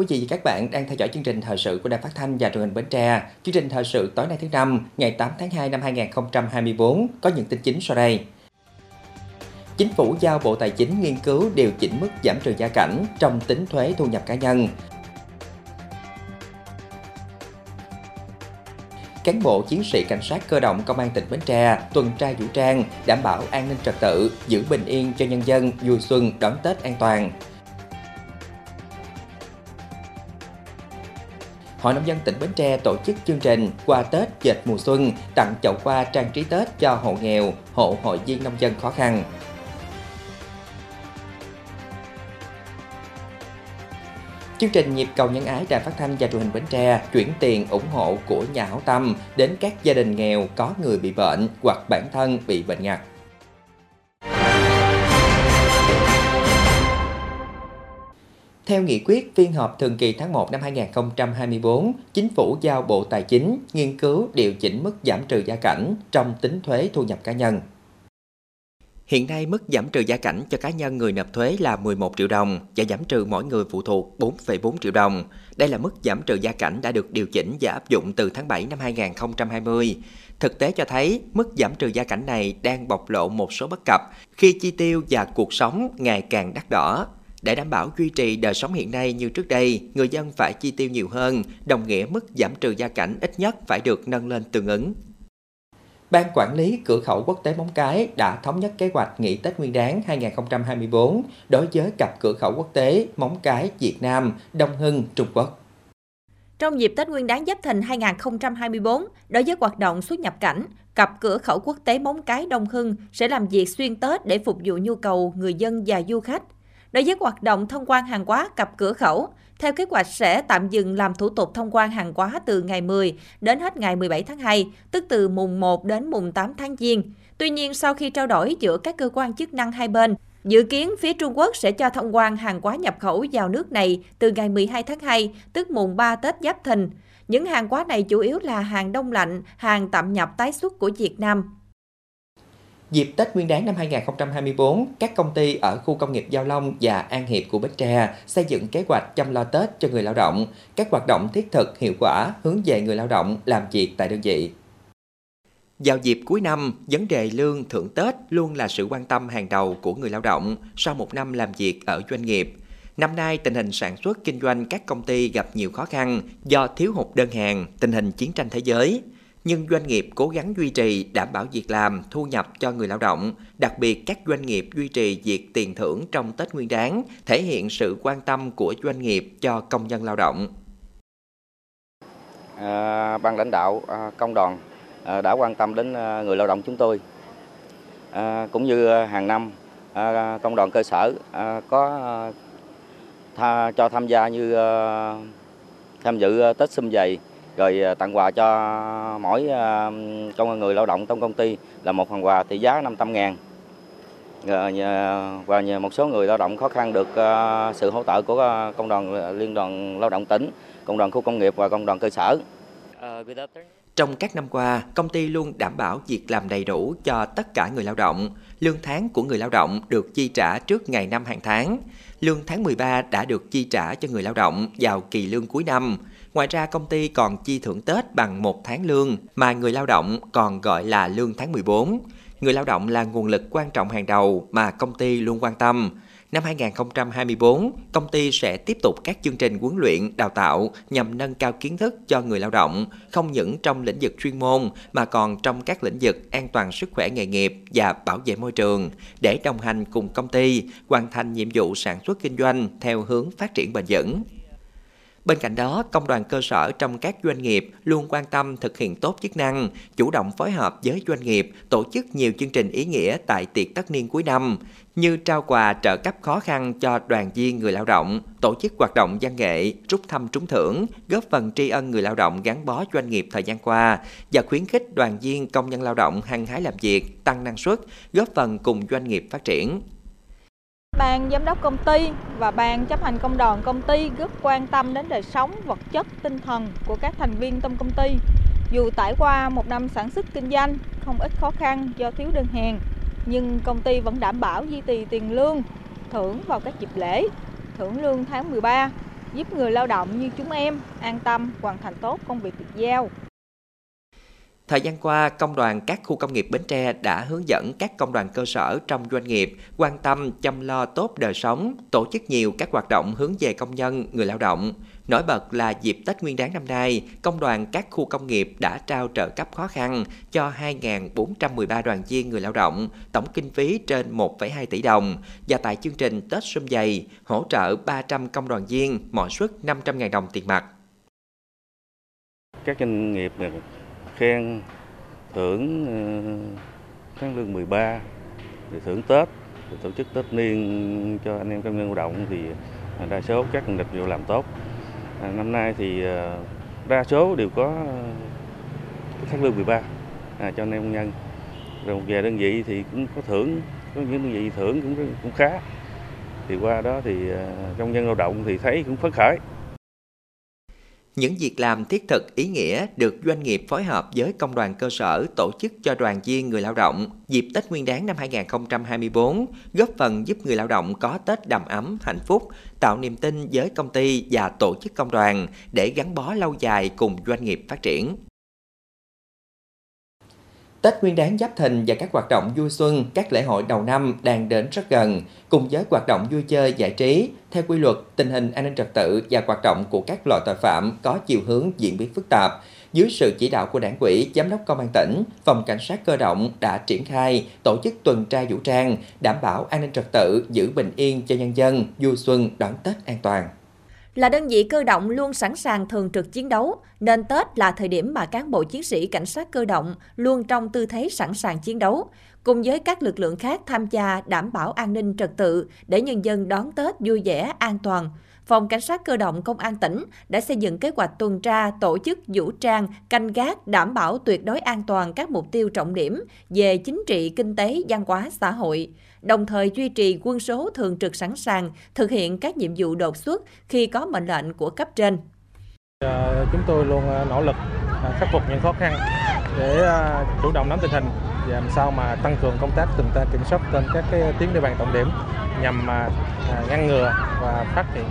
quý vị và các bạn đang theo dõi chương trình thời sự của Đài Phát thanh và Truyền hình Bến Tre. Chương trình thời sự tối nay thứ năm, ngày 8 tháng 2 năm 2024 có những tin chính sau đây. Chính phủ giao Bộ Tài chính nghiên cứu điều chỉnh mức giảm trừ gia cảnh trong tính thuế thu nhập cá nhân. Cán bộ chiến sĩ cảnh sát cơ động công an tỉnh Bến Tre tuần tra vũ trang, đảm bảo an ninh trật tự, giữ bình yên cho nhân dân vui xuân đón Tết an toàn. Hội nông dân tỉnh Bến Tre tổ chức chương trình qua Tết dệt mùa xuân tặng chậu hoa trang trí Tết cho hộ nghèo, hộ hội viên nông dân khó khăn. Chương trình nhịp cầu nhân ái đài phát thanh và truyền hình Bến Tre chuyển tiền ủng hộ của nhà hảo tâm đến các gia đình nghèo có người bị bệnh hoặc bản thân bị bệnh ngặt. Theo nghị quyết phiên họp thường kỳ tháng 1 năm 2024, Chính phủ giao Bộ Tài chính nghiên cứu điều chỉnh mức giảm trừ gia cảnh trong tính thuế thu nhập cá nhân. Hiện nay mức giảm trừ gia cảnh cho cá nhân người nộp thuế là 11 triệu đồng và giảm trừ mỗi người phụ thuộc 4,4 triệu đồng. Đây là mức giảm trừ gia cảnh đã được điều chỉnh và áp dụng từ tháng 7 năm 2020. Thực tế cho thấy mức giảm trừ gia cảnh này đang bộc lộ một số bất cập khi chi tiêu và cuộc sống ngày càng đắt đỏ. Để đảm bảo duy trì đời sống hiện nay như trước đây, người dân phải chi tiêu nhiều hơn, đồng nghĩa mức giảm trừ gia cảnh ít nhất phải được nâng lên tương ứng. Ban quản lý cửa khẩu quốc tế Móng Cái đã thống nhất kế hoạch nghỉ Tết Nguyên đán 2024 đối với cặp cửa khẩu quốc tế Móng Cái Việt Nam, Đông Hưng, Trung Quốc. Trong dịp Tết Nguyên đán Giáp Thìn 2024, đối với hoạt động xuất nhập cảnh, cặp cửa khẩu quốc tế Móng Cái Đông Hưng sẽ làm việc xuyên Tết để phục vụ nhu cầu người dân và du khách. Đối với hoạt động thông quan hàng hóa cặp cửa khẩu, theo kế hoạch sẽ tạm dừng làm thủ tục thông quan hàng hóa từ ngày 10 đến hết ngày 17 tháng 2, tức từ mùng 1 đến mùng 8 tháng Giêng. Tuy nhiên, sau khi trao đổi giữa các cơ quan chức năng hai bên, Dự kiến phía Trung Quốc sẽ cho thông quan hàng hóa nhập khẩu vào nước này từ ngày 12 tháng 2, tức mùng 3 Tết Giáp Thìn. Những hàng hóa này chủ yếu là hàng đông lạnh, hàng tạm nhập tái xuất của Việt Nam. Dịp Tết Nguyên đán năm 2024, các công ty ở khu công nghiệp Giao Long và An Hiệp của Bến Tre xây dựng kế hoạch chăm lo Tết cho người lao động, các hoạt động thiết thực hiệu quả hướng về người lao động làm việc tại đơn vị. Vào dịp cuối năm, vấn đề lương thưởng Tết luôn là sự quan tâm hàng đầu của người lao động sau một năm làm việc ở doanh nghiệp. Năm nay, tình hình sản xuất kinh doanh các công ty gặp nhiều khó khăn do thiếu hụt đơn hàng, tình hình chiến tranh thế giới nhưng doanh nghiệp cố gắng duy trì đảm bảo việc làm, thu nhập cho người lao động, đặc biệt các doanh nghiệp duy trì việc tiền thưởng trong Tết Nguyên đán, thể hiện sự quan tâm của doanh nghiệp cho công nhân lao động. À, ban lãnh đạo à, công đoàn à, đã quan tâm đến à, người lao động chúng tôi. À, cũng như à, hàng năm, à, công đoàn cơ sở à, có à, tha, cho tham gia như à, tham dự à, Tết xâm dày rồi à, tặng quà cho mỗi công người lao động trong công ty là một phần quà trị giá 500 ngàn và một số người lao động khó khăn được à, sự hỗ trợ của à, công đoàn liên đoàn lao động tỉnh, công đoàn khu công nghiệp và công đoàn cơ sở. Trong các năm qua, công ty luôn đảm bảo việc làm đầy đủ cho tất cả người lao động. Lương tháng của người lao động được chi trả trước ngày năm hàng tháng. Lương tháng 13 đã được chi trả cho người lao động vào kỳ lương cuối năm. Ngoài ra công ty còn chi thưởng Tết bằng một tháng lương mà người lao động còn gọi là lương tháng 14. Người lao động là nguồn lực quan trọng hàng đầu mà công ty luôn quan tâm. Năm 2024, công ty sẽ tiếp tục các chương trình huấn luyện, đào tạo nhằm nâng cao kiến thức cho người lao động, không những trong lĩnh vực chuyên môn mà còn trong các lĩnh vực an toàn sức khỏe nghề nghiệp và bảo vệ môi trường, để đồng hành cùng công ty hoàn thành nhiệm vụ sản xuất kinh doanh theo hướng phát triển bền vững. Bên cạnh đó, công đoàn cơ sở trong các doanh nghiệp luôn quan tâm thực hiện tốt chức năng, chủ động phối hợp với doanh nghiệp, tổ chức nhiều chương trình ý nghĩa tại tiệc tất niên cuối năm, như trao quà trợ cấp khó khăn cho đoàn viên người lao động, tổ chức hoạt động văn nghệ, rút thăm trúng thưởng, góp phần tri ân người lao động gắn bó doanh nghiệp thời gian qua và khuyến khích đoàn viên công nhân lao động hăng hái làm việc, tăng năng suất, góp phần cùng doanh nghiệp phát triển. Ban giám đốc công ty và ban chấp hành công đoàn công ty rất quan tâm đến đời sống vật chất, tinh thần của các thành viên trong công ty. Dù trải qua một năm sản xuất kinh doanh không ít khó khăn do thiếu đơn hàng, nhưng công ty vẫn đảm bảo duy trì tiền lương, thưởng vào các dịp lễ, thưởng lương tháng 13, giúp người lao động như chúng em an tâm hoàn thành tốt công việc được giao. Thời gian qua, công đoàn các khu công nghiệp Bến Tre đã hướng dẫn các công đoàn cơ sở trong doanh nghiệp quan tâm chăm lo tốt đời sống, tổ chức nhiều các hoạt động hướng về công nhân, người lao động. Nổi bật là dịp Tết Nguyên đán năm nay, công đoàn các khu công nghiệp đã trao trợ cấp khó khăn cho 2.413 đoàn viên người lao động, tổng kinh phí trên 1,2 tỷ đồng và tại chương trình Tết Xuân Dày hỗ trợ 300 công đoàn viên mỗi suất 500.000 đồng tiền mặt. Các doanh nghiệp khen thưởng ờ, tháng lương 13 để thưởng Tết để tổ chức Tết niên cho anh em công nhân lao động thì đa số các doanh nghiệp đều làm tốt. À, năm nay thì ờ, đa số đều có tháng lương 13 à, cho anh em công nhân. Rồi về đơn vị thì cũng có thưởng có những đơn vị thưởng cũng cũng khá. Thì qua đó thì ờ, công nhân lao động thì thấy cũng phấn khởi những việc làm thiết thực ý nghĩa được doanh nghiệp phối hợp với công đoàn cơ sở tổ chức cho đoàn viên người lao động dịp Tết Nguyên đán năm 2024, góp phần giúp người lao động có Tết đầm ấm, hạnh phúc, tạo niềm tin với công ty và tổ chức công đoàn để gắn bó lâu dài cùng doanh nghiệp phát triển. Tết Nguyên đán Giáp Thìn và các hoạt động vui xuân, các lễ hội đầu năm đang đến rất gần, cùng với hoạt động vui chơi giải trí, theo quy luật, tình hình an ninh trật tự và hoạt động của các loại tội phạm có chiều hướng diễn biến phức tạp. Dưới sự chỉ đạo của Đảng ủy, Giám đốc Công an tỉnh, Phòng Cảnh sát Cơ động đã triển khai tổ chức tuần tra vũ trang, đảm bảo an ninh trật tự, giữ bình yên cho nhân dân, vui xuân đón Tết an toàn. Là đơn vị cơ động luôn sẵn sàng thường trực chiến đấu, nên Tết là thời điểm mà cán bộ chiến sĩ cảnh sát cơ động luôn trong tư thế sẵn sàng chiến đấu, cùng với các lực lượng khác tham gia đảm bảo an ninh trật tự để nhân dân đón Tết vui vẻ, an toàn. Phòng Cảnh sát Cơ động Công an tỉnh đã xây dựng kế hoạch tuần tra, tổ chức vũ trang, canh gác, đảm bảo tuyệt đối an toàn các mục tiêu trọng điểm về chính trị, kinh tế, văn hóa, xã hội, đồng thời duy trì quân số thường trực sẵn sàng thực hiện các nhiệm vụ đột xuất khi có mệnh lệnh của cấp trên. À, chúng tôi luôn à, nỗ lực à, khắc phục những khó khăn để chủ động nắm tình hình và làm sao mà tăng cường công tác tuần tra kiểm soát trên các cái tuyến địa bàn trọng điểm nhằm mà ngăn ngừa và phát hiện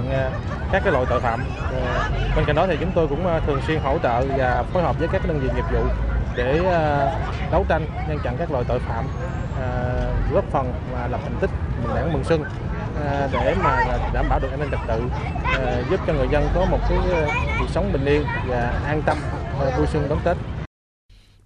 các cái loại tội phạm. Bên cạnh đó thì chúng tôi cũng thường xuyên hỗ trợ và phối hợp với các đơn vị nghiệp vụ để ờ, đấu tranh ngăn chặn các loại tội phạm ờ, góp phần và lập thành tích mừng đảng mừng xuân ờ, để mà đảm bảo được an ninh trật tự giúp cho người dân có một cái cuộc sống bình yên và an tâm vui xuân đón Tết.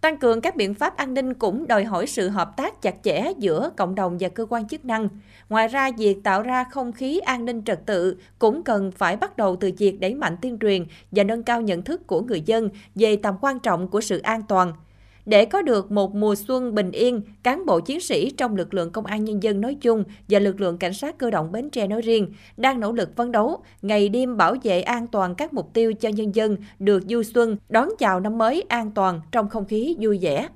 Tăng cường các biện pháp an ninh cũng đòi hỏi sự hợp tác chặt chẽ giữa cộng đồng và cơ quan chức năng. Ngoài ra, việc tạo ra không khí an ninh trật tự cũng cần phải bắt đầu từ việc đẩy mạnh tuyên truyền và nâng cao nhận thức của người dân về tầm quan trọng của sự an toàn. Để có được một mùa xuân bình yên, cán bộ chiến sĩ trong lực lượng công an nhân dân nói chung và lực lượng cảnh sát cơ động Bến Tre nói riêng đang nỗ lực phấn đấu, ngày đêm bảo vệ an toàn các mục tiêu cho nhân dân được du xuân, đón chào năm mới an toàn trong không khí vui vẻ.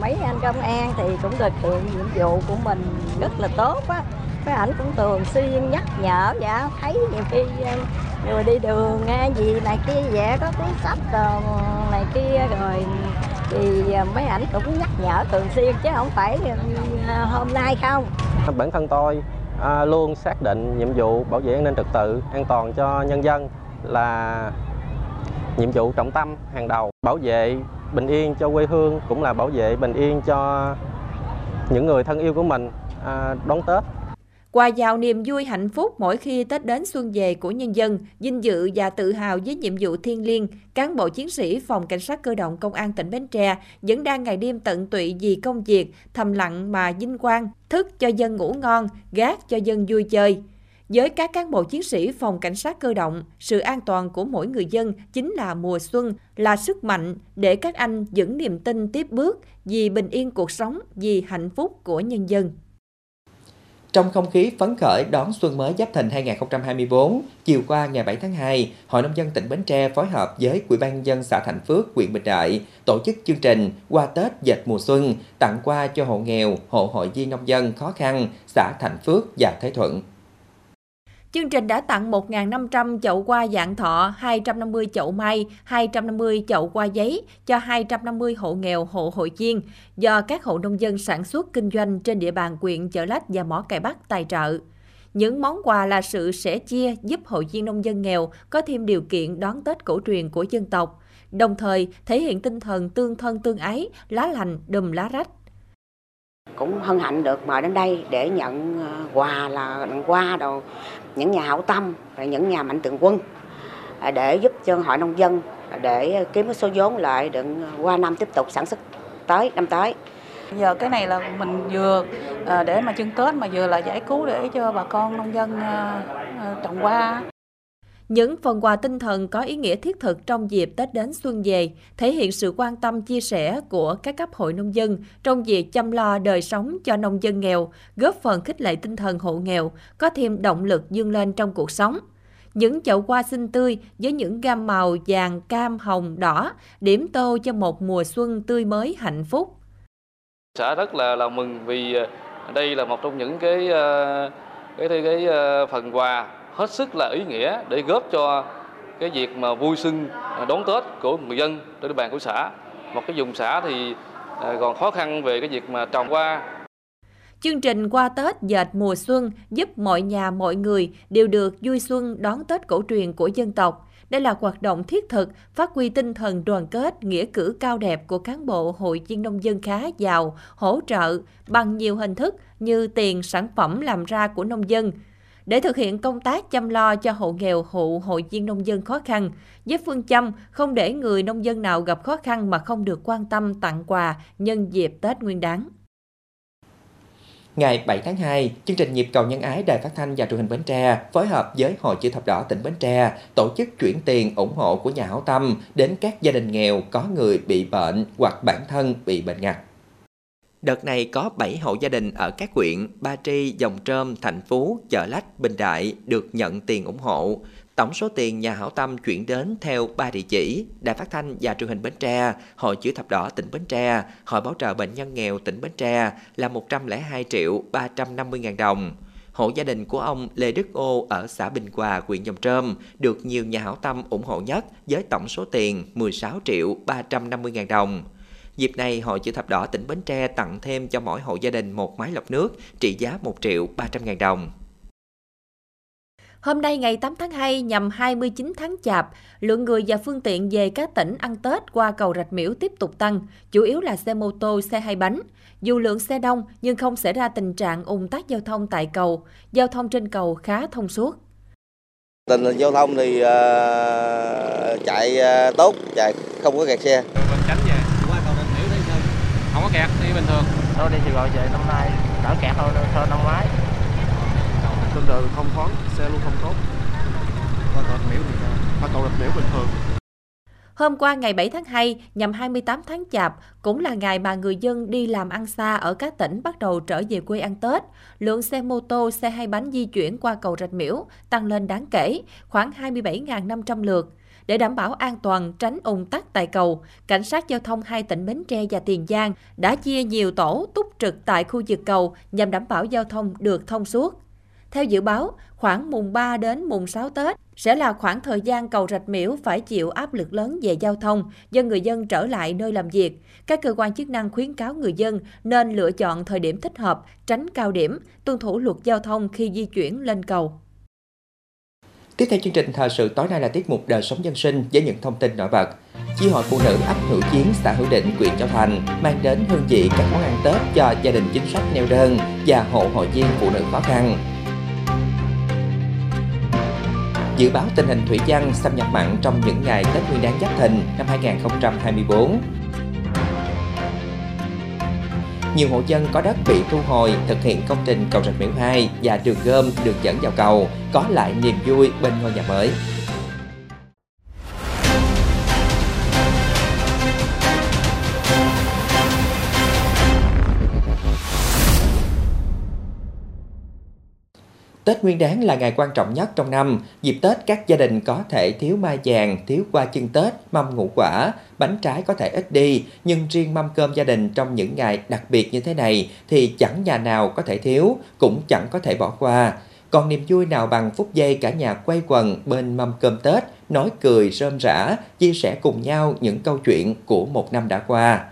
Mấy anh công an thì cũng thực hiện nhiệm vụ của mình rất là tốt á. cái ảnh cũng thường xuyên nhắc nhở và thấy nhiều khi ờ, người đi đường nghe gì này kia vậy có cuốn sách này kia rồi thì à, mấy ảnh cũng nhắc nhở thường xuyên chứ không phải à, à, hôm nay không. Bản thân tôi à, luôn xác định nhiệm vụ bảo vệ an ninh trật tự an toàn cho nhân dân là nhiệm vụ trọng tâm hàng đầu. Bảo vệ bình yên cho quê hương cũng là bảo vệ bình yên cho những người thân yêu của mình à, đón Tết. Quà giàu niềm vui hạnh phúc mỗi khi Tết đến xuân về của nhân dân, vinh dự và tự hào với nhiệm vụ thiêng liêng, cán bộ chiến sĩ Phòng Cảnh sát Cơ động Công an tỉnh Bến Tre vẫn đang ngày đêm tận tụy vì công việc, thầm lặng mà vinh quang, thức cho dân ngủ ngon, gác cho dân vui chơi. Với các cán bộ chiến sĩ phòng cảnh sát cơ động, sự an toàn của mỗi người dân chính là mùa xuân, là sức mạnh để các anh vững niềm tin tiếp bước vì bình yên cuộc sống, vì hạnh phúc của nhân dân. Trong không khí phấn khởi đón xuân mới Giáp Thìn 2024, chiều qua ngày 7 tháng 2, Hội nông dân tỉnh Bến Tre phối hợp với Ủy ban dân xã Thành Phước, huyện Bình Đại tổ chức chương trình qua Tết dệt mùa xuân tặng quà cho hộ nghèo, hộ hội viên nông dân khó khăn xã Thành Phước và Thế Thuận. Chương trình đã tặng 1.500 chậu hoa dạng thọ, 250 chậu mai, 250 chậu hoa giấy cho 250 hộ nghèo, hộ hội viên do các hộ nông dân sản xuất kinh doanh trên địa bàn quyện Chợ Lách và Mỏ Cày Bắc tài trợ. Những món quà là sự sẻ chia giúp hội viên nông dân nghèo có thêm điều kiện đón Tết cổ truyền của dân tộc, đồng thời thể hiện tinh thần tương thân tương ái, lá lành đùm lá rách cũng hân hạnh được mời đến đây để nhận ờ, quà là quà đồ những nhà hảo tâm và những nhà mạnh thường quân à, để giúp cho hội nông dân à, để kiếm cái số vốn lại để qua năm tiếp tục sản xuất tới năm tới. Giờ cái này là mình vừa à, để mà chân tết mà vừa là giải cứu để cho bà con nông dân trồng hoa những phần quà tinh thần có ý nghĩa thiết thực trong dịp Tết đến xuân về, thể hiện sự quan tâm chia sẻ của các cấp hội nông dân trong việc chăm lo đời sống cho nông dân nghèo, góp phần khích lệ tinh thần hộ nghèo, có thêm động lực dương lên trong cuộc sống. Những chậu hoa xinh tươi với những gam màu vàng, cam, hồng, đỏ, điểm tô cho một mùa xuân tươi mới hạnh phúc. Xã rất là là mừng vì à, đây là một trong những cái à, cái cái, cái à, phần quà hết sức là ý nghĩa để góp cho cái việc mà vui xuân à, đón Tết của người dân trên địa bàn của xã. Một cái vùng xã thì à, còn khó khăn về cái việc mà trồng hoa. Chương trình qua Tết dệt mùa xuân giúp mọi nhà mọi người đều được vui xuân đón Tết cổ truyền của dân tộc. Đây là hoạt động thiết thực, phát huy tinh thần đoàn kết, nghĩa cử cao đẹp của cán bộ hội viên nông dân khá giàu, hỗ trợ bằng nhiều hình thức như tiền, sản phẩm làm ra của nông dân, để thực hiện công tác chăm lo cho hộ nghèo, hộ hội viên nông dân khó khăn, với phương châm không để người nông dân nào gặp khó khăn mà không được quan tâm tặng quà nhân dịp Tết Nguyên đán. Ngày 7 tháng 2, chương trình Nhịp cầu nhân ái Đài Phát thanh và Truyền hình Bến Tre phối hợp với Hội chữ thập đỏ tỉnh Bến Tre tổ chức chuyển tiền ủng hộ của nhà hảo tâm đến các gia đình nghèo có người bị bệnh hoặc bản thân bị bệnh ngặt. Đợt này có 7 hộ gia đình ở các huyện Ba Tri, Dòng Trơm, Thành Phú, Chợ Lách, Bình Đại được nhận tiền ủng hộ. Tổng số tiền nhà hảo tâm chuyển đến theo ba địa chỉ Đài Phát thanh và Truyền hình Bến Tre, Hội chữ thập đỏ tỉnh Bến Tre, Hội bảo trợ bệnh nhân nghèo tỉnh Bến Tre là 102 triệu 350 ngàn đồng. Hộ gia đình của ông Lê Đức Ô ở xã Bình Hòa, huyện Dòng Trơm được nhiều nhà hảo tâm ủng hộ nhất với tổng số tiền 16 triệu 350 ngàn đồng. Dịp này, Hội Chữ Thập Đỏ tỉnh Bến Tre tặng thêm cho mỗi hộ gia đình một máy lọc nước trị giá 1 triệu 300 ngàn đồng. Hôm nay ngày 8 tháng 2 nhằm 29 tháng Chạp, lượng người và phương tiện về các tỉnh ăn Tết qua cầu Rạch Miễu tiếp tục tăng, chủ yếu là xe mô tô, xe hai bánh. Dù lượng xe đông nhưng không xảy ra tình trạng ủng tắc giao thông tại cầu, giao thông trên cầu khá thông suốt. Tình hình giao thông thì uh, chạy uh, tốt, chạy không có kẹt xe. Tránh về không có kẹt đi bình thường. Tôi đi Sài Gòn về năm nay đỡ kẹt hơn hơn năm ngoái. Trên đường không thoáng xe luôn không tốt. Qua cầu miễu thì qua cầu rạch miễu bình thường. Hôm qua ngày 7 tháng 2, nhằm 28 tháng Chạp, cũng là ngày mà người dân đi làm ăn xa ở các tỉnh bắt đầu trở về quê ăn Tết. Lượng xe mô tô, xe hai bánh di chuyển qua cầu Rạch Miễu tăng lên đáng kể, khoảng 27.500 lượt. Để đảm bảo an toàn tránh ủng tắc tại cầu, cảnh sát giao thông hai tỉnh Bến Tre và Tiền Giang đã chia nhiều tổ túc trực tại khu vực cầu nhằm đảm bảo giao thông được thông suốt. Theo dự báo, khoảng mùng 3 đến mùng 6 Tết sẽ là khoảng thời gian cầu Rạch Miễu phải chịu áp lực lớn về giao thông do người dân trở lại nơi làm việc. Các cơ quan chức năng khuyến cáo người dân nên lựa chọn thời điểm thích hợp, tránh cao điểm, tuân thủ luật giao thông khi di chuyển lên cầu. Tiếp theo chương trình thời sự tối nay là tiết mục đời sống dân sinh với những thông tin nổi bật. Chi hội phụ nữ ấp Hữu Chiến, xã Hữu Định, huyện Châu Thành mang đến hương vị các món ăn Tết cho gia đình chính sách neo đơn và hộ hội viên phụ nữ khó khăn. Dự báo tình hình thủy văn xâm nhập mặn trong những ngày Tết Nguyên đán Giáp Thìn năm 2024 nhiều hộ dân có đất bị thu hồi thực hiện công trình cầu rạch miễu 2 và đường gom, đường dẫn vào cầu có lại niềm vui bên ngôi nhà mới. Tết Nguyên đán là ngày quan trọng nhất trong năm. Dịp Tết các gia đình có thể thiếu mai vàng, thiếu qua chân Tết, mâm ngũ quả, bánh trái có thể ít đi, nhưng riêng mâm cơm gia đình trong những ngày đặc biệt như thế này thì chẳng nhà nào có thể thiếu, cũng chẳng có thể bỏ qua. Còn niềm vui nào bằng phút giây cả nhà quay quần bên mâm cơm Tết, nói cười rơm rã, chia sẻ cùng nhau những câu chuyện của một năm đã qua.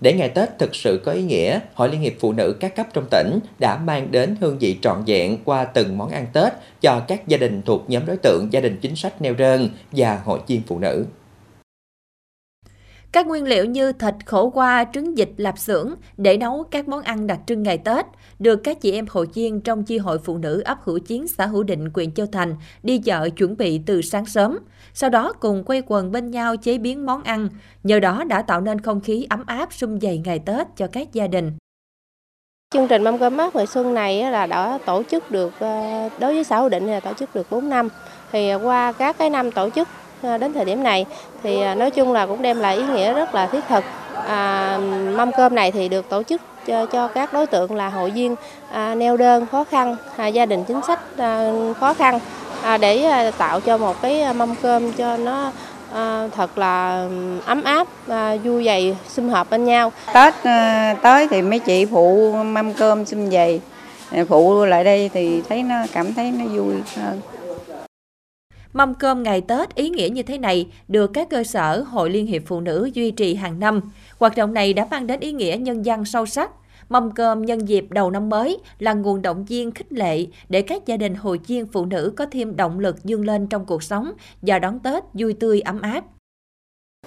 Để ngày Tết thực sự có ý nghĩa, Hội Liên hiệp Phụ nữ các cấp trong tỉnh đã mang đến hương vị trọn vẹn qua từng món ăn Tết cho các gia đình thuộc nhóm đối tượng gia đình chính sách neo đơn và hội viên phụ nữ. Các nguyên liệu như thịt, khổ qua, trứng vịt, lạp xưởng để nấu các món ăn đặc trưng ngày Tết được các chị em hội viên trong chi hội phụ nữ ấp Hữu Chiến xã Hữu Định, huyện Châu Thành đi chợ chuẩn bị từ sáng sớm. Sau đó cùng quay quần bên nhau chế biến món ăn, nhờ đó đã tạo nên không khí ấm áp sum vầy ngày Tết cho các gia đình. Chương trình mâm cơm mát ngày xuân này là đã tổ chức được ờ, đối với xã Hữu Định là tổ chức được 4 năm. Thì ờ, qua các cái năm tổ chức Ờ, đến thời điểm này thì ờ, nói chung là cũng đem lại ý nghĩa rất là thiết thực. À, mâm cơm này thì được tổ chức cho, cho các đối tượng là hội viên à, neo đơn khó khăn, à, gia đình chính sách à, khó khăn à, để à, tạo cho một cái à, mâm cơm cho nó à, thật là ấm áp, à, vui vầy, sum họp bên nhau. Tết à, tới thì mấy chị phụ mâm cơm sum vầy, phụ lại đây thì thấy nó cảm thấy nó vui hơn. Mâm cơm ngày Tết ý nghĩa như thế này được các cơ sở Hội Liên hiệp Phụ nữ duy trì hàng năm. Hoạt động này đã mang đến ý nghĩa nhân dân sâu sắc. Mâm cơm nhân dịp đầu năm mới là nguồn động viên khích lệ để các gia đình hội viên phụ nữ có thêm động lực dương lên trong cuộc sống và đón Tết vui tươi ấm áp.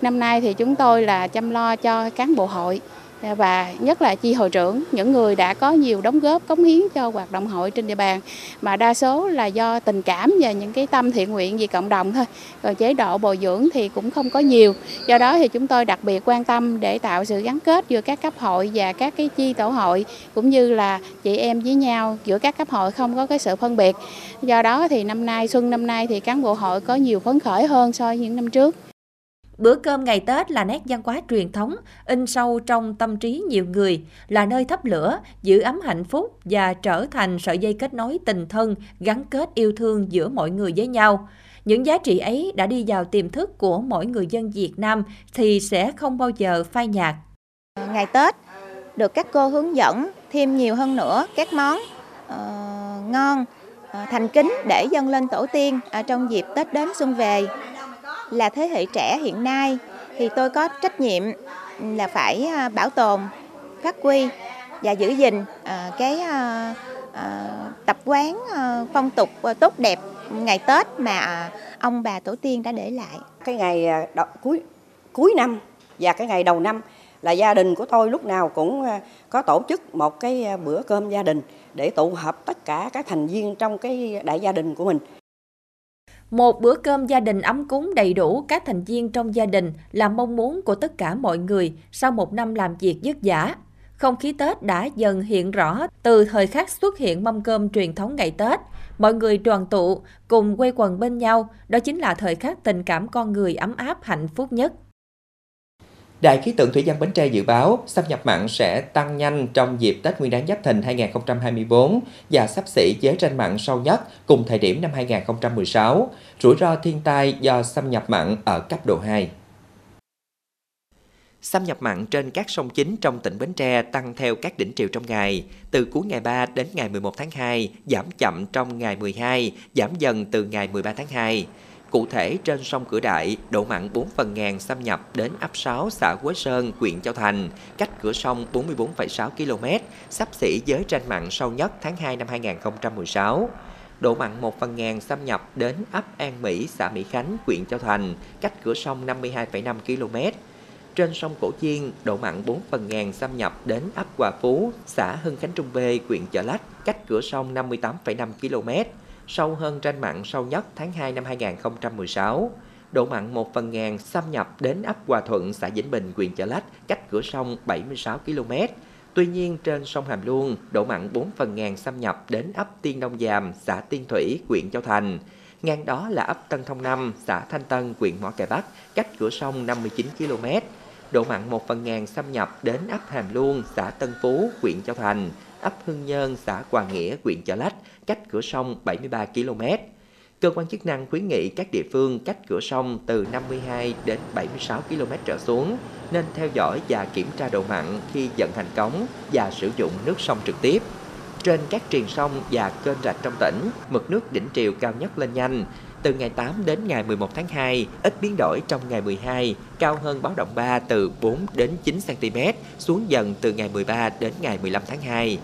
Năm nay thì chúng tôi là chăm lo cho cán bộ hội Dạ, và nhất là chi hội trưởng, những người đã có nhiều đóng góp cống hiến cho hoạt động hội trên địa bàn mà đa số là do tình cảm và những cái tâm thiện nguyện vì cộng đồng thôi. Còn chế độ bồi dưỡng thì cũng không có nhiều. Do đó thì chúng tôi đặc biệt quan tâm để tạo sự gắn kết giữa các cấp hội và các cái chi tổ hội cũng như là chị em với nhau giữa các cấp hội không có cái sự phân biệt. Do đó thì năm nay xuân năm nay thì cán bộ hội có nhiều phấn khởi hơn so với những năm trước. Bữa cơm ngày Tết là nét văn hóa truyền thống, in sâu trong tâm trí nhiều người, là nơi thắp lửa, giữ ấm hạnh phúc và trở thành sợi dây kết nối tình thân, gắn kết yêu thương giữa mọi người với nhau. Những giá trị ấy đã đi vào tiềm thức của mỗi người dân Việt Nam thì sẽ không bao giờ phai nhạt. Ngày Tết được các cô hướng dẫn thêm nhiều hơn nữa các món uh, ngon, uh, thành kính để dâng lên tổ tiên uh, trong dịp Tết đến xuân về là thế hệ trẻ hiện nay thì tôi có trách nhiệm ừ, là phải à, bảo tồn, phát huy và giữ gìn à, cái à, tập quán phong tục tốt đẹp ngày Tết mà ông bà tổ tiên đã để lại. Cái ngày đo- cuối cuối năm và cái ngày đầu năm là gia đình của tôi lúc nào cũng có tổ chức một cái bữa cơm gia đình để tụ họp tất cả các thành viên trong cái đại gia đình của mình. Một bữa cơm gia đình ấm cúng đầy đủ các thành viên trong gia đình là mong muốn của tất cả mọi người sau một năm làm việc vất vả. Không khí Tết đã dần hiện rõ từ thời khắc xuất hiện mâm cơm truyền thống ngày Tết. Mọi người đoàn tụ, cùng quây quần bên nhau, đó chính là thời khắc tình cảm con người ấm áp hạnh phúc nhất. Đài khí tượng thủy văn Bến Tre dự báo xâm nhập mặn sẽ tăng nhanh trong dịp Tết Nguyên đán Giáp Thìn 2024 và sắp xỉ chế tranh mặn sâu nhất cùng thời điểm năm 2016. Rủi ro thiên tai do xâm nhập mặn ở cấp độ 2. Xâm nhập mặn trên các sông chính trong tỉnh Bến Tre tăng theo các đỉnh triều trong ngày. Từ cuối ngày 3 đến ngày 11 tháng 2, giảm chậm trong ngày 12, giảm dần từ ngày 13 tháng 2. Cụ thể, trên sông Cửa Đại, độ mặn 4 phần ngàn xâm nhập đến ấp 6 xã Quế Sơn, huyện Châu Thành, cách cửa sông 44,6 km, sắp xỉ giới tranh mặn sâu nhất tháng 2 năm 2016. Độ mặn 1 phần ngàn xâm nhập đến ấp An Mỹ, xã Mỹ Khánh, huyện Châu Thành, cách cửa sông 52,5 km. Trên sông Cổ Chiên, độ mặn 4 phần ngàn xâm nhập đến ấp Hòa Phú, xã Hưng Khánh Trung B, huyện Chợ Lách, cách cửa sông 58,5 km sâu hơn tranh mặn sâu nhất tháng 2 năm 2016. Độ mặn 1 phần ngàn xâm nhập đến ấp Hòa Thuận, xã Vĩnh Bình, huyện Chợ Lách, cách cửa sông 76 km. Tuy nhiên, trên sông Hàm Luông, độ mặn 4 phần ngàn xâm nhập đến ấp Tiên Đông Giàm, xã Tiên Thủy, huyện Châu Thành. Ngang đó là ấp Tân Thông năm, xã Thanh Tân, huyện Mỏ Cày Bắc, cách cửa sông 59 km. Độ mặn 1 phần ngàn xâm nhập đến ấp Hàm Luông, xã Tân Phú, huyện Châu Thành, ấp Hưng Nhơn, xã Hòa Nghĩa, huyện Chợ Lách, cách cửa sông 73 km. Cơ quan chức năng khuyến nghị các địa phương cách cửa sông từ 52 đến 76 km trở xuống nên theo dõi và kiểm tra độ mặn khi vận hành cống và sử dụng nước sông trực tiếp. Trên các triền sông và kênh rạch trong tỉnh, mực nước đỉnh triều cao nhất lên nhanh. Từ ngày 8 đến ngày 11 tháng 2, ít biến đổi trong ngày 12, cao hơn báo động 3 từ 4 đến 9 cm, xuống dần từ ngày 13 đến ngày 15 tháng 2.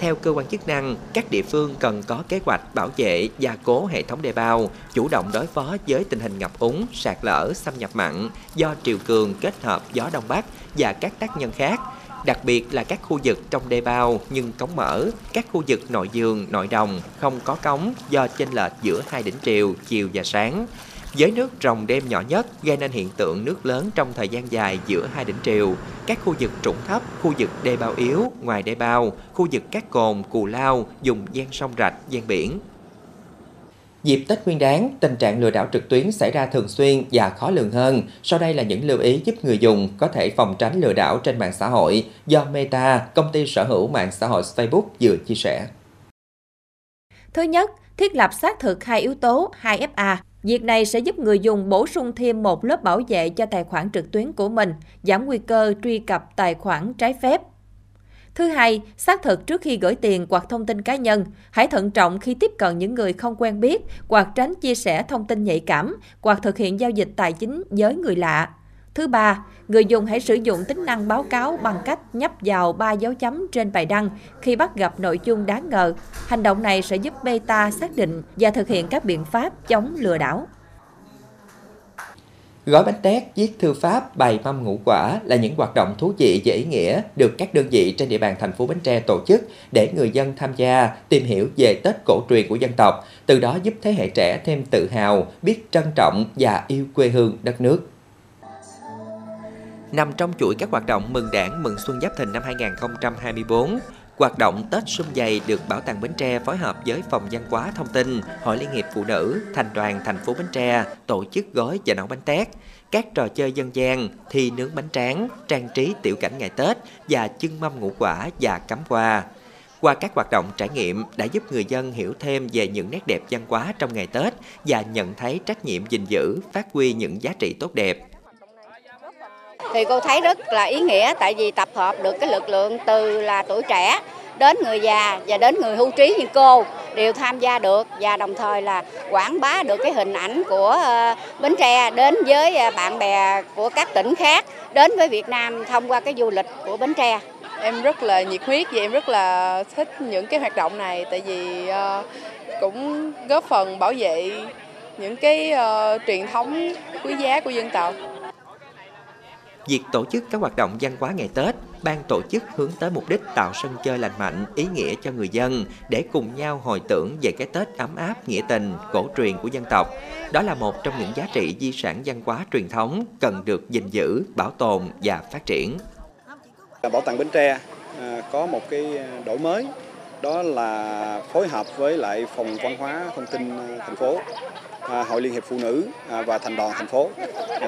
Theo cơ quan chức năng, các địa phương cần có kế hoạch bảo vệ, gia cố hệ thống đê bao, chủ động đối phó với tình hình ngập úng, sạt lở, xâm nhập mặn do triều cường kết hợp gió đông bắc và các tác nhân khác, đặc biệt là các khu vực trong đê bao nhưng cống mở, các khu vực nội giường, nội đồng không có cống do chênh lệch giữa hai đỉnh triều chiều và sáng. Giới nước rồng đêm nhỏ nhất gây nên hiện tượng nước lớn trong thời gian dài giữa hai đỉnh triều. Các khu vực trũng thấp, khu vực đê bao yếu, ngoài đê bao, khu vực các cồn, cù lao, dùng gian sông rạch, gian biển. Dịp Tết Nguyên đán, tình trạng lừa đảo trực tuyến xảy ra thường xuyên và khó lường hơn. Sau đây là những lưu ý giúp người dùng có thể phòng tránh lừa đảo trên mạng xã hội do Meta, công ty sở hữu mạng xã hội Facebook vừa chia sẻ. Thứ nhất, thiết lập xác thực hai yếu tố 2FA. Việc này sẽ giúp người dùng bổ sung thêm một lớp bảo vệ cho tài khoản trực tuyến của mình, giảm nguy cơ truy cập tài khoản trái phép. Thứ hai, xác thực trước khi gửi tiền hoặc thông tin cá nhân. Hãy thận trọng khi tiếp cận những người không quen biết hoặc tránh chia sẻ thông tin nhạy cảm hoặc thực hiện giao dịch tài chính với người lạ. Thứ ba, người dùng hãy sử dụng tính năng báo cáo bằng cách nhấp vào ba dấu chấm trên bài đăng khi bắt gặp nội dung đáng ngờ. Hành động này sẽ giúp beta xác định và thực hiện các biện pháp chống lừa đảo. Gói bánh tét, viết thư pháp, bày mâm ngũ quả là những hoạt động thú vị và ý nghĩa được các đơn vị trên địa bàn thành phố Bến Tre tổ chức để người dân tham gia, tìm hiểu về Tết cổ truyền của dân tộc, từ đó giúp thế hệ trẻ thêm tự hào, biết trân trọng và yêu quê hương đất nước. Nằm trong chuỗi các hoạt động mừng đảng mừng xuân Giáp Thìn năm 2024, Hoạt động Tết Xuân Dày được Bảo tàng Bến Tre phối hợp với Phòng Văn hóa Thông tin, Hội Liên hiệp Phụ nữ, Thành đoàn thành phố Bến Tre tổ chức gói và nấu bánh tét, các trò chơi dân gian, thi nướng bánh tráng, trang trí tiểu cảnh ngày Tết và chưng mâm ngũ quả và cắm hoa. Qua các hoạt động trải nghiệm đã giúp người dân hiểu thêm về những nét đẹp văn hóa trong ngày Tết và nhận thấy trách nhiệm gìn giữ, phát huy những giá trị tốt đẹp thì cô thấy rất là ý nghĩa tại vì tập hợp được cái lực lượng từ là tuổi trẻ đến người già và đến người hưu trí như cô đều tham gia được và đồng thời là quảng bá được cái hình ảnh của ờ, Bến Tre đến với ờ, bạn bè của các tỉnh khác đến với Việt Nam thông qua cái du lịch của Bến Tre. Em rất là nhiệt huyết và em rất là thích những cái hoạt động này tại vì ờ, cũng góp phần bảo vệ những cái uh, truyền thống quý giá của dân tộc. Việc tổ chức các hoạt động văn hóa ngày Tết, ban tổ chức hướng tới mục đích tạo sân chơi lành mạnh, ý nghĩa cho người dân để cùng nhau hồi tưởng về cái Tết ấm áp, nghĩa tình, cổ truyền của dân tộc. Đó là một trong những giá trị di sản văn hóa truyền thống cần được gìn giữ, bảo tồn và phát triển. Bảo tàng Bến Tre à, có một cái đổi mới đó là phối hợp với lại phòng văn hóa thông tin à, thành phố À, Hội Liên hiệp Phụ nữ à, và Thành đoàn thành phố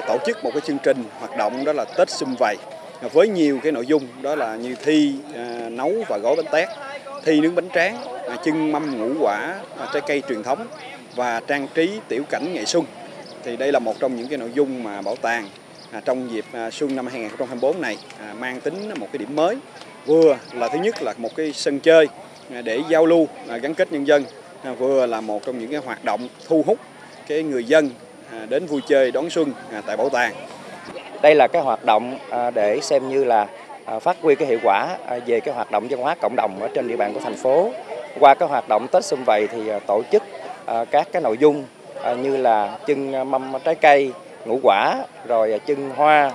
tổ chức một cái chương trình hoạt động đó là Tết Xung Vầy à, với nhiều cái nội dung đó là như thi nấu và gói bánh tét, thi nướng bánh tráng, chưng mâm ngũ quả, trái cây truyền thống và trang trí tiểu cảnh ngày xuân. Thì đây là một trong những cái nội dung mà bảo tàng trong dịp xuân năm 2024 này mang tính một cái điểm mới. Vừa là thứ nhất là một cái sân chơi để giao lưu gắn kết nhân dân, vừa là một trong những cái hoạt động thu hút cái người dân à, đến vui chơi đón xuân à, tại bảo tàng. Đây là cái hoạt động à, để xem như là phát huy cái hiệu quả về cái hoạt động văn hóa cộng đồng ở trên địa bàn của thành phố. Qua cái hoạt động Tết Xuân Vầy thì tổ chức các cái nội dung như là trưng mâm trái cây, ngũ quả, rồi trưng hoa,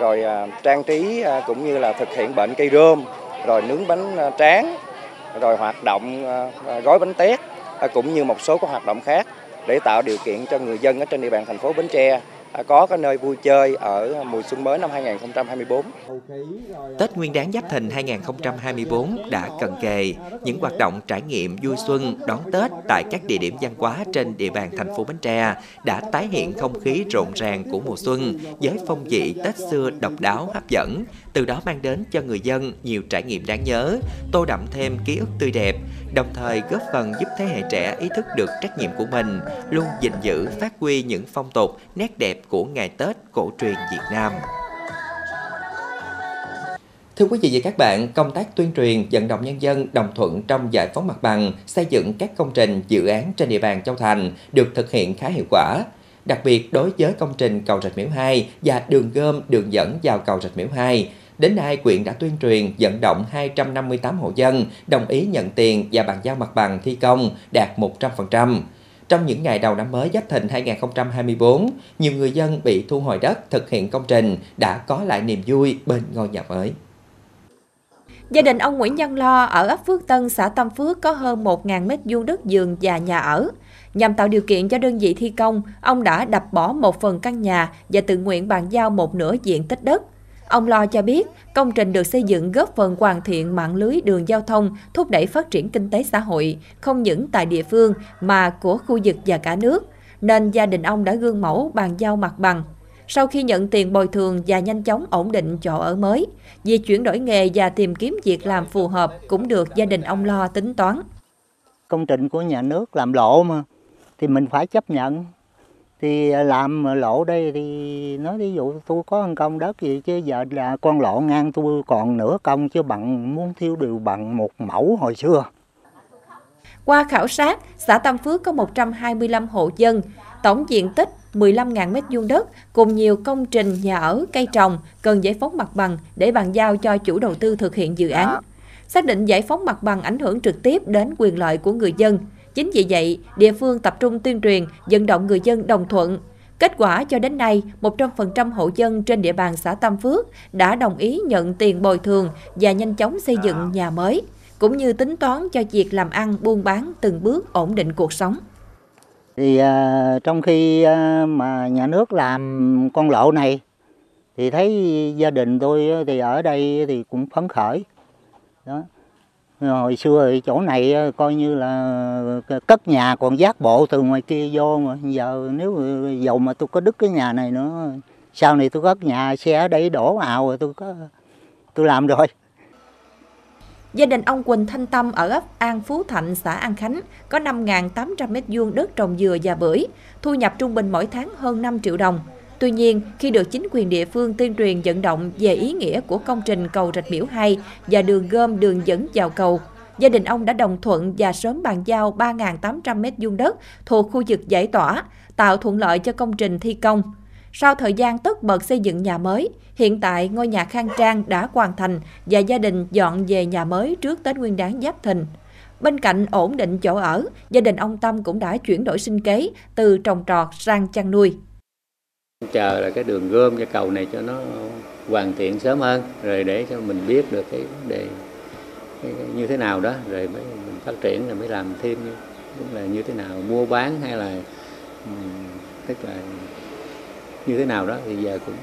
rồi trang trí cũng như là thực hiện bệnh cây rơm, rồi nướng bánh tráng, rồi hoạt động gói bánh tét cũng như một số các hoạt động khác để tạo điều kiện cho người dân ở trên địa bàn thành phố Bến Tre à, có cái nơi vui chơi ở mùa xuân mới năm 2024. Tết Nguyên đán Giáp Thìn 2024 đã cận kề, những hoạt động trải nghiệm vui xuân đón Tết tại các địa điểm văn hóa trên địa bàn thành phố Bến Tre đã tái hiện không khí rộn ràng của mùa xuân với phong vị Tết xưa độc đáo hấp dẫn, từ đó mang đến cho người dân nhiều trải nghiệm đáng nhớ, tô đậm thêm ký ức tươi đẹp, đồng thời góp phần giúp thế hệ trẻ ý thức được trách nhiệm của mình, luôn gìn giữ, phát huy những phong tục, nét đẹp của ngày Tết cổ truyền Việt Nam. Thưa quý vị và các bạn, công tác tuyên truyền vận động nhân dân đồng thuận trong giải phóng mặt bằng, xây dựng các công trình, dự án trên địa bàn Châu Thành được thực hiện khá hiệu quả. Đặc biệt đối với công trình cầu Rạch Miễu 2 và đường gom đường dẫn vào cầu Rạch Miễu 2, Đến nay, quyện đã tuyên truyền vận động 258 hộ dân đồng ý nhận tiền và bàn giao mặt bằng thi công đạt 100%. Trong những ngày đầu năm mới Giáp Thìn 2024, nhiều người dân bị thu hồi đất thực hiện công trình đã có lại niềm vui bên ngôi nhà mới. Gia đình ông Nguyễn Văn Lo ở ấp Phước Tân, xã Tâm Phước có hơn 1.000 mét vuông đất vườn và nhà ở. Nhằm tạo điều kiện cho đơn vị thi công, ông đã đập bỏ một phần căn nhà và tự nguyện bàn giao một nửa diện tích đất. Ông Lo cho biết, công trình được xây dựng góp phần hoàn thiện mạng lưới đường giao thông, thúc đẩy phát triển kinh tế xã hội, không những tại địa phương mà của khu vực và cả nước, nên gia đình ông đã gương mẫu bàn giao mặt bằng. Sau khi nhận tiền bồi thường và nhanh chóng ổn định chỗ ở mới, việc chuyển đổi nghề và tìm kiếm việc làm phù hợp cũng được gia đình ông Lo tính toán. Công trình của nhà nước làm lộ mà, thì mình phải chấp nhận thì làm lộ đây thì nói ví dụ tôi có một công đất gì chứ giờ là con lộ ngang tôi còn nửa công chứ bằng muốn thiếu đều bằng một mẫu hồi xưa. Qua khảo sát, xã Tam Phước có 125 hộ dân, tổng diện tích 15.000 mét vuông đất cùng nhiều công trình nhà ở, cây trồng cần giải phóng mặt bằng để bàn giao cho chủ đầu tư thực hiện dự án. Xác định giải phóng mặt bằng ảnh hưởng trực tiếp đến quyền lợi của người dân. Chính vì vậy, địa phương tập trung tuyên truyền, vận động người dân đồng thuận. Kết quả cho đến nay, 100% hộ dân trên địa bàn xã Tam Phước đã đồng ý nhận tiền bồi thường và nhanh chóng xây dựng nhà mới, cũng như tính toán cho việc làm ăn buôn bán từng bước ổn định cuộc sống. Thì uh, trong khi uh, mà nhà nước làm con lộ này thì thấy gia đình tôi thì ở đây thì cũng phấn khởi. Đó hồi xưa chỗ này ờ, coi như là ờ, cất nhà còn giác bộ từ ngoài kia vô mà giờ nếu ờ, dầu mà tôi có đứt cái nhà này nữa sau này tôi cất nhà xe ở đây đổ ào rồi tôi có tôi làm rồi Gia đình ông Quỳnh Thanh Tâm ở ấp An Phú Thạnh, xã An Khánh có 5.800 m2 đất trồng dừa và bưởi, thu nhập trung bình mỗi tháng hơn 5 triệu đồng. Tuy nhiên, khi được chính quyền địa phương tuyên truyền vận động về ý nghĩa của công trình cầu Rạch Miễu 2 và đường gom đường dẫn vào cầu, gia đình ông đã đồng thuận và sớm bàn giao 3.800 m2 đất thuộc khu vực giải tỏa, tạo thuận lợi cho công trình thi công. Sau thời gian tất bật xây dựng nhà mới, hiện tại ngôi nhà khang trang đã hoàn thành và gia đình dọn về nhà mới trước Tết Nguyên đán Giáp Thìn. Bên cạnh ổn định chỗ ở, gia đình ông Tâm cũng đã chuyển đổi sinh kế từ trồng trọt sang chăn nuôi chờ là cái đường gom cái cầu này cho nó hoàn thiện sớm hơn rồi để cho mình biết được cái vấn đề cái, cái, như thế nào đó rồi mới mình phát triển rồi mới làm thêm như cũng là như thế nào mua bán hay là tức là như thế nào đó thì giờ cũng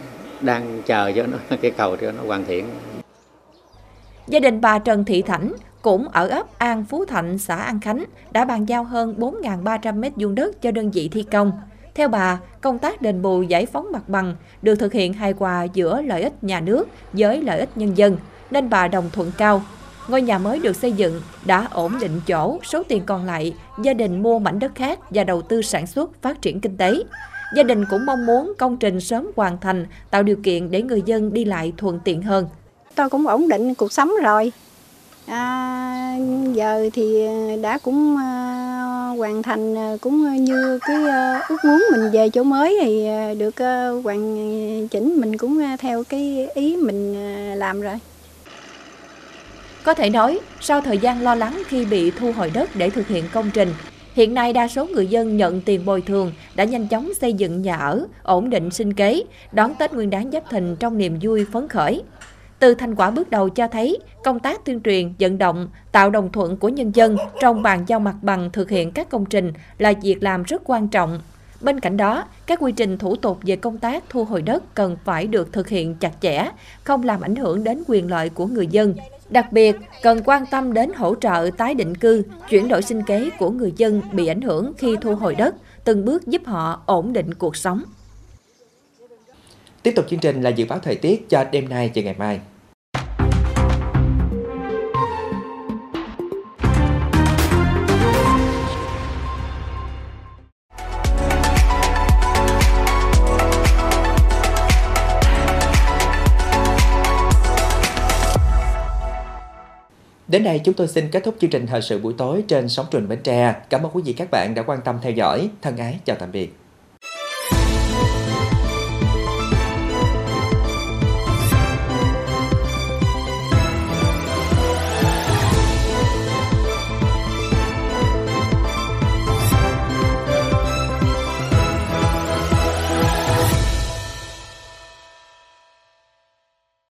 đang chờ cho nó cái cầu cho nó hoàn thiện gia đình bà Trần Thị Thảnh cũng ở ấp An Phú Thạnh, xã An Khánh đã bàn giao hơn 4.300 mét vuông đất cho đơn vị thi công. Theo bà, công tác đền bù giải phóng mặt bằng được thực hiện hài hòa giữa lợi ích nhà nước với lợi ích nhân dân, nên bà đồng thuận cao. Ngôi nhà mới được xây dựng đã ổn định chỗ, số tiền còn lại, gia đình mua mảnh đất khác và đầu tư sản xuất phát triển kinh tế. Gia đình cũng mong muốn công trình sớm hoàn thành, tạo điều kiện để người dân đi lại thuận tiện hơn. Tôi cũng ổn định cuộc sống rồi, à, giờ thì à, đã cũng à, hoàn thành ờ, cũng như cái ờ, ước muốn mình về chỗ mới thì ờ, được hoàn chỉnh mình cũng theo cái ý mình làm rồi có thể nói, sau thời gian lo lắng khi bị thu hồi đất để thực hiện công trình, hiện nay đa số người dân nhận tiền bồi thường đã nhanh chóng xây dựng nhà ở, ổn định sinh kế, đón Tết Nguyên đán Giáp Thìn trong niềm vui phấn khởi. Từ thành quả bước đầu cho thấy, công tác tuyên truyền, vận động, tạo đồng thuận của nhân dân trong bàn giao mặt bằng thực hiện các công trình là việc làm rất quan trọng. Bên cạnh đó, các quy trình thủ tục về công tác thu hồi đất cần phải được thực hiện chặt chẽ, không làm ảnh hưởng đến quyền lợi của người dân. Đặc biệt, cần quan tâm đến hỗ trợ tái định cư, chuyển đổi sinh kế của người dân bị ảnh hưởng khi thu hồi đất, từng bước giúp họ ổn định cuộc sống. Tiếp tục chương trình là dự báo thời tiết cho đêm nay và ngày mai. Đến đây chúng tôi xin kết thúc chương trình thời sự buổi tối trên sóng truyền Bến Tre. Cảm ơn quý vị các bạn đã quan tâm theo dõi. Thân ái, chào tạm biệt.